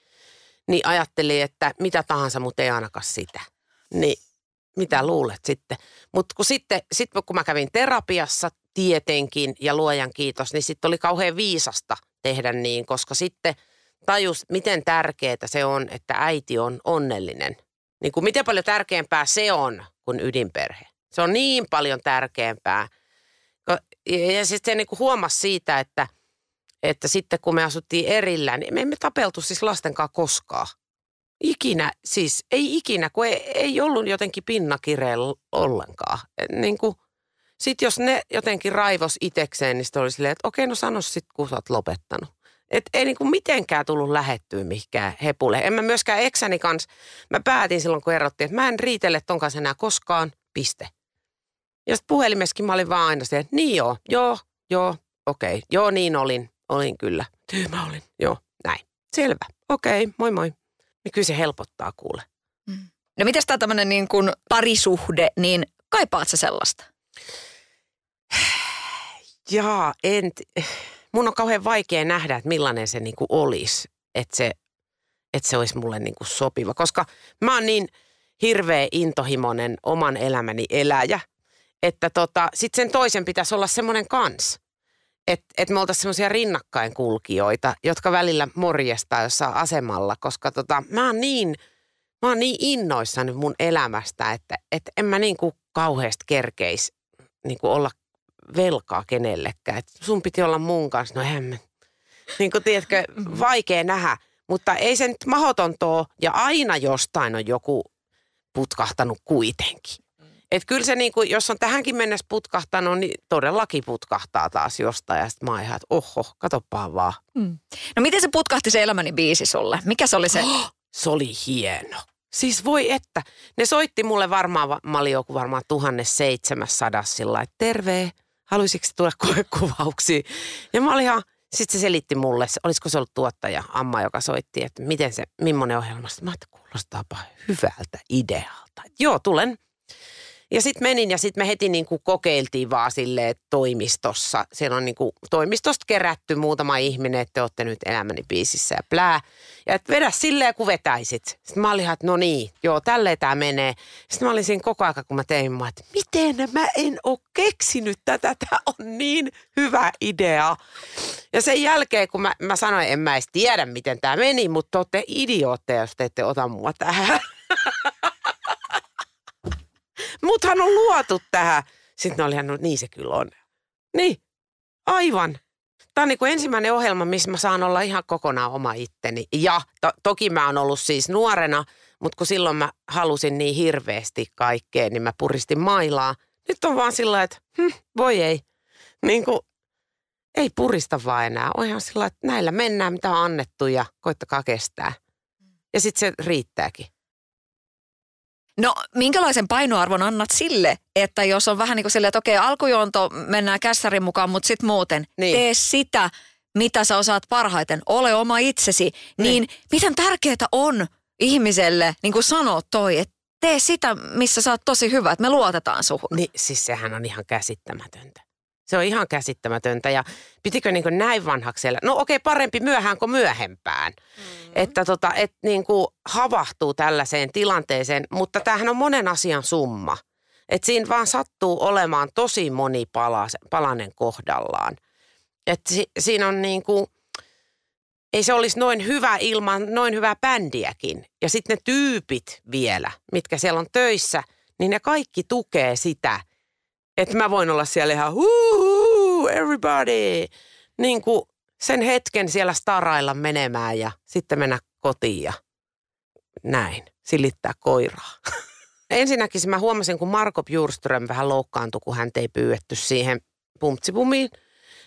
niin ajattelin, että mitä tahansa, mutta ei ainakaan sitä. Niin mitä luulet sitten? Mutta kun sitten, sitten kun mä kävin terapiassa tietenkin ja luojan kiitos, niin sitten oli kauhean viisasta tehdä niin, koska sitten tajus, miten tärkeää se on, että äiti on onnellinen. Niin kuin miten paljon tärkeämpää se on kuin ydinperhe. Se on niin paljon tärkeämpää. Ja sitten niin kuin huomasi siitä, että, että sitten kun me asuttiin erillään, niin me emme tapeltu siis lasten kanssa koskaan. Ikinä, siis ei ikinä, kun ei, ei ollut jotenkin pinnakireellä ollenkaan. Niin kuin, sitten jos ne jotenkin raivos itekseen, niin sitten oli silleen, että okei, no sano sitten, kun sä oot lopettanut. Et ei niinku mitenkään tullut lähettyä mihinkään hepulle. En mä myöskään eksäni kanssa, mä päätin silloin kun erottiin, että mä en riitele ton kanssa enää koskaan, piste. Ja sitten puhelimessakin mä olin vaan aina se, että niin joo, joo, joo, okei, joo niin olin, olin kyllä. Tyymä olin, joo, näin. Selvä, okei, moi moi. Niin kyllä se helpottaa kuule. No mitäs tämä tämmöinen niin kuin parisuhde, niin kaipaat sä sellaista? Jaa, en, t- mun on kauhean vaikea nähdä, että millainen se niinku olisi, että se, että se olisi mulle niinku sopiva. Koska mä oon niin hirveä intohimoinen oman elämäni eläjä, että tota, sit sen toisen pitäisi olla semmoinen kans. Että et me oltaisiin semmoisia rinnakkain kulkijoita, jotka välillä morjestaa jossain asemalla, koska tota, mä oon niin, mä oon niin innoissani mun elämästä, että et en mä niinku kauheasti kerkeis niinku olla velkaa kenellekään. Et sun piti olla mun kanssa, no mä. Niin kuin tiedätkö, vaikea nähdä, mutta ei se nyt mahdotonta ole. Ja aina jostain on joku putkahtanut kuitenkin. Et kyllä se niin kuin, jos on tähänkin mennessä putkahtanut, niin todellakin putkahtaa taas jostain. Ja sitten mä ihan, että oho, katopaa vaan. No miten se putkahti se elämäni biisi sulle? Mikä se oli se? Se oli hieno. Siis voi että. Ne soitti mulle varmaan, mä olin joku varmaan 1700 sillä että terve, haluaisitko tulla koekuvauksiin? Ja mä olin ihan, sitten se selitti mulle, olisiko se ollut tuottaja Amma, joka soitti, että miten se, millainen ohjelma. Sitten Mä että kuulostaapa hyvältä idealta. Et joo, tulen. Ja sitten menin ja sitten me heti niin kuin kokeiltiin vaan silleen toimistossa. Siellä on niin kuin toimistosta kerätty muutama ihminen, että te olette nyt elämäni biisissä ja plää. Ja et vedä silleen, kun vetäisit. Sitten mä olin että no niin, joo, tälleen tämä menee. Sitten mä olin siinä koko ajan, kun mä tein, mä, että miten mä en ole keksinyt tätä, tämä on niin hyvä idea. Ja sen jälkeen, kun mä, mä sanoin, en mä edes tiedä, miten tämä meni, mutta te olette idiootteja, jos te ette ota mua tähän. muthan on luotu tähän. Sitten oli no niin se kyllä on. Niin, aivan. Tämä on niin kuin ensimmäinen ohjelma, missä mä saan olla ihan kokonaan oma itteni. Ja to- toki mä oon ollut siis nuorena, mutta kun silloin mä halusin niin hirveästi kaikkea, niin mä puristin mailaa. Nyt on vaan sillä että hm, voi ei. Niin kuin, ei purista vaan enää. On ihan sillä että näillä mennään, mitä on annettu ja koittakaa kestää. Ja sitten se riittääkin. No minkälaisen painoarvon annat sille, että jos on vähän niin kuin silleen, että okei alkujonto mennään kässärin mukaan, mutta sitten muuten Niin. tee sitä, mitä sä osaat parhaiten, ole oma itsesi, niin, miten tärkeää on ihmiselle, niin kuin sanoo toi, että tee sitä, missä sä oot tosi hyvä, että me luotetaan suhun. Niin siis sehän on ihan käsittämätöntä. Se on ihan käsittämätöntä ja pitikö niin näin vanhaksi elää? No okei, parempi myöhään kuin myöhempään. Mm. Että tota, et niin kuin havahtuu tällaiseen tilanteeseen, mutta tämähän on monen asian summa. Että siinä vaan sattuu olemaan tosi moni palase, palanen kohdallaan. Että si, siinä on niin kuin, ei se olisi noin hyvä ilman noin hyvää bändiäkin. Ja sitten ne tyypit vielä, mitkä siellä on töissä, niin ne kaikki tukee sitä, että mä voin olla siellä ihan huu, everybody. Niin kuin sen hetken siellä starailla menemään ja sitten mennä kotiin ja näin, silittää koiraa. Ensinnäkin mä huomasin, kun Marko Bjurström vähän loukkaantui, kun hän ei pyydetty siihen pumptsipumiin.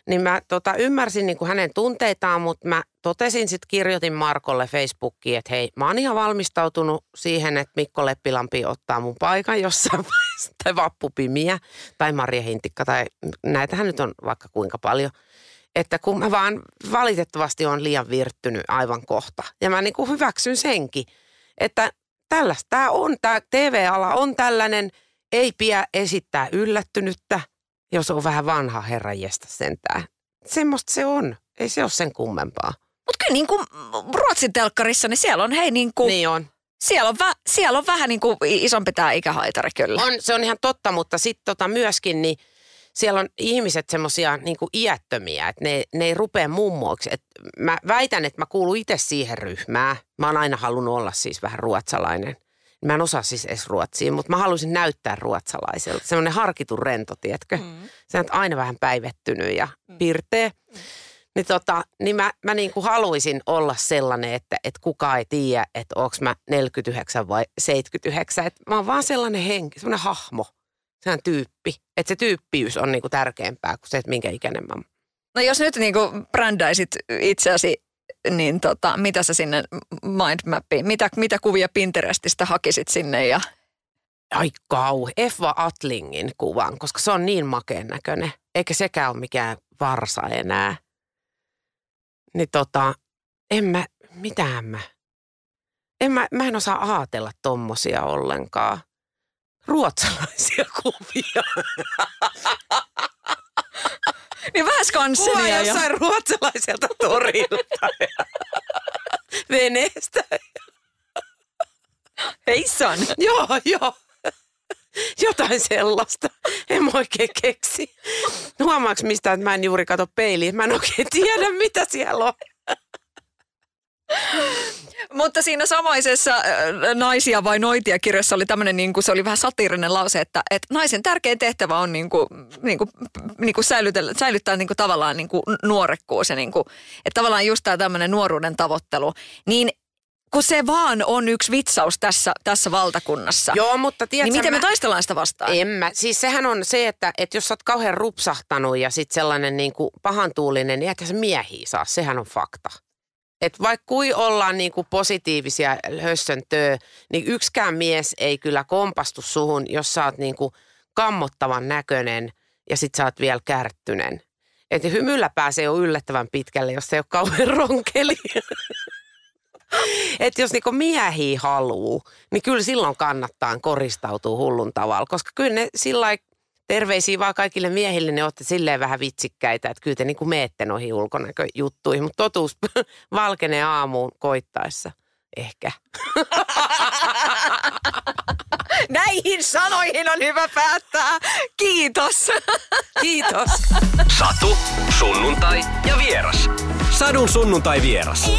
Niin mä tota, ymmärsin niin kuin hänen tunteitaan, mutta mä totesin sitten, kirjoitin Markolle Facebookiin, että hei, mä oon ihan valmistautunut siihen, että Mikko Leppilampi ottaa mun paikan jossain vaiheessa, tai Vappupimiä, tai Maria Hintikka, tai näitähän nyt on vaikka kuinka paljon. Että kun mä vaan valitettavasti on liian virttynyt aivan kohta. Ja mä niin kuin hyväksyn senkin, että tällaista tämä on, tämä TV-ala on tällainen, ei pidä esittää yllättynyttä, jos on vähän vanha herra jestä sentään. Semmoista se on. Ei se ole sen kummempaa. Mutta kyllä niin kuin Ruotsin telkkarissa, niin siellä on hei niin kuin, Niin on. siellä, on vä, siellä on vähän niin kuin isompi tämä ikähaitari kyllä. on. Se on ihan totta, mutta sitten tota myöskin niin siellä on ihmiset semmoisia niin iättömiä, että ne, ne ei rupea mummoiksi. Et mä väitän, että mä kuulun itse siihen ryhmään. Mä oon aina halunnut olla siis vähän ruotsalainen. Mä en osaa siis edes ruotsia, mutta mä haluaisin näyttää ruotsalaiselta. Semmoinen harkitun rento, tiedätkö? Mm. Se on aina vähän päivettynyt ja pirteä. Mm. Niin, tota, niin mä, mä niin kuin haluaisin olla sellainen, että, että kukaan ei tiedä, että onko mä 49 vai 79. Että mä oon vaan sellainen henki, sellainen hahmo, sellainen tyyppi. Että se tyyppiys on niin kuin tärkeämpää kuin se, että minkä ikäinen mä oon. No jos nyt niin kuin brändäisit itseäsi, niin tota, mitä sä sinne mindmappiin, mitä, mitä kuvia Pinterestistä hakisit sinne ja Ai kau, Eva Atlingin kuvan, koska se on niin makeen näköinen. Eikä sekään ole mikään varsa enää. Niin tota, en mä, mitään mä. En mä, mä en osaa ajatella tommosia ollenkaan. Ruotsalaisia kuvia. Niin vähän Kuva Skansenia ja... jossain ruotsalaiselta torilta ja veneestä. Heissan. Joo, joo. Jotain sellaista. En mä oikein keksi. Huomaaks mistä, että mä en juuri kato peiliin. Mä en oikein tiedä, mitä siellä on. Mutta siinä samaisessa äh, Naisia vai noitia kirjassa oli tämmöinen, niin kuin, se oli vähän satiirinen lause, että, että naisen tärkein tehtävä on niin kuin, niin kuin, niin kuin säilytellä, säilyttää niin kuin tavallaan niin kuin nuorekkuus. Ja niin kuin, että tavallaan just tämä tämmöinen nuoruuden tavoittelu. Niin kun se vaan on yksi vitsaus tässä, tässä valtakunnassa. Joo, mutta tiedätkö, niin miten me mä- taistellaan sitä vastaan? En mä. Siis sehän on se, että, että jos sä oot kauhean rupsahtanut ja sit sellainen niin kuin pahantuulinen, niin eikä se miehiä saa. Sehän on fakta. Et vaikka kui ollaan niin kuin positiivisia hössöntöö, niin yksikään mies ei kyllä kompastu suhun, jos sä oot niin kuin kammottavan näköinen ja sit sä oot vielä kärttynen. Et hymyllä pääsee jo yllättävän pitkälle, jos se ei ole kauhean ronkeli. että jos niinku miehiä haluu, niin kyllä silloin kannattaa koristautua hullun tavalla, koska kyllä ne sillä terveisiä vaan kaikille miehille, ne olette silleen vähän vitsikkäitä, että kyllä te niinku meette noihin ulkonäköjuttuihin, mutta totuus valkenee aamuun koittaessa. Ehkä. Näihin sanoihin on hyvä päättää. Kiitos. Kiitos. Satu, sunnuntai ja vieras. Sadun sunnuntai vieras.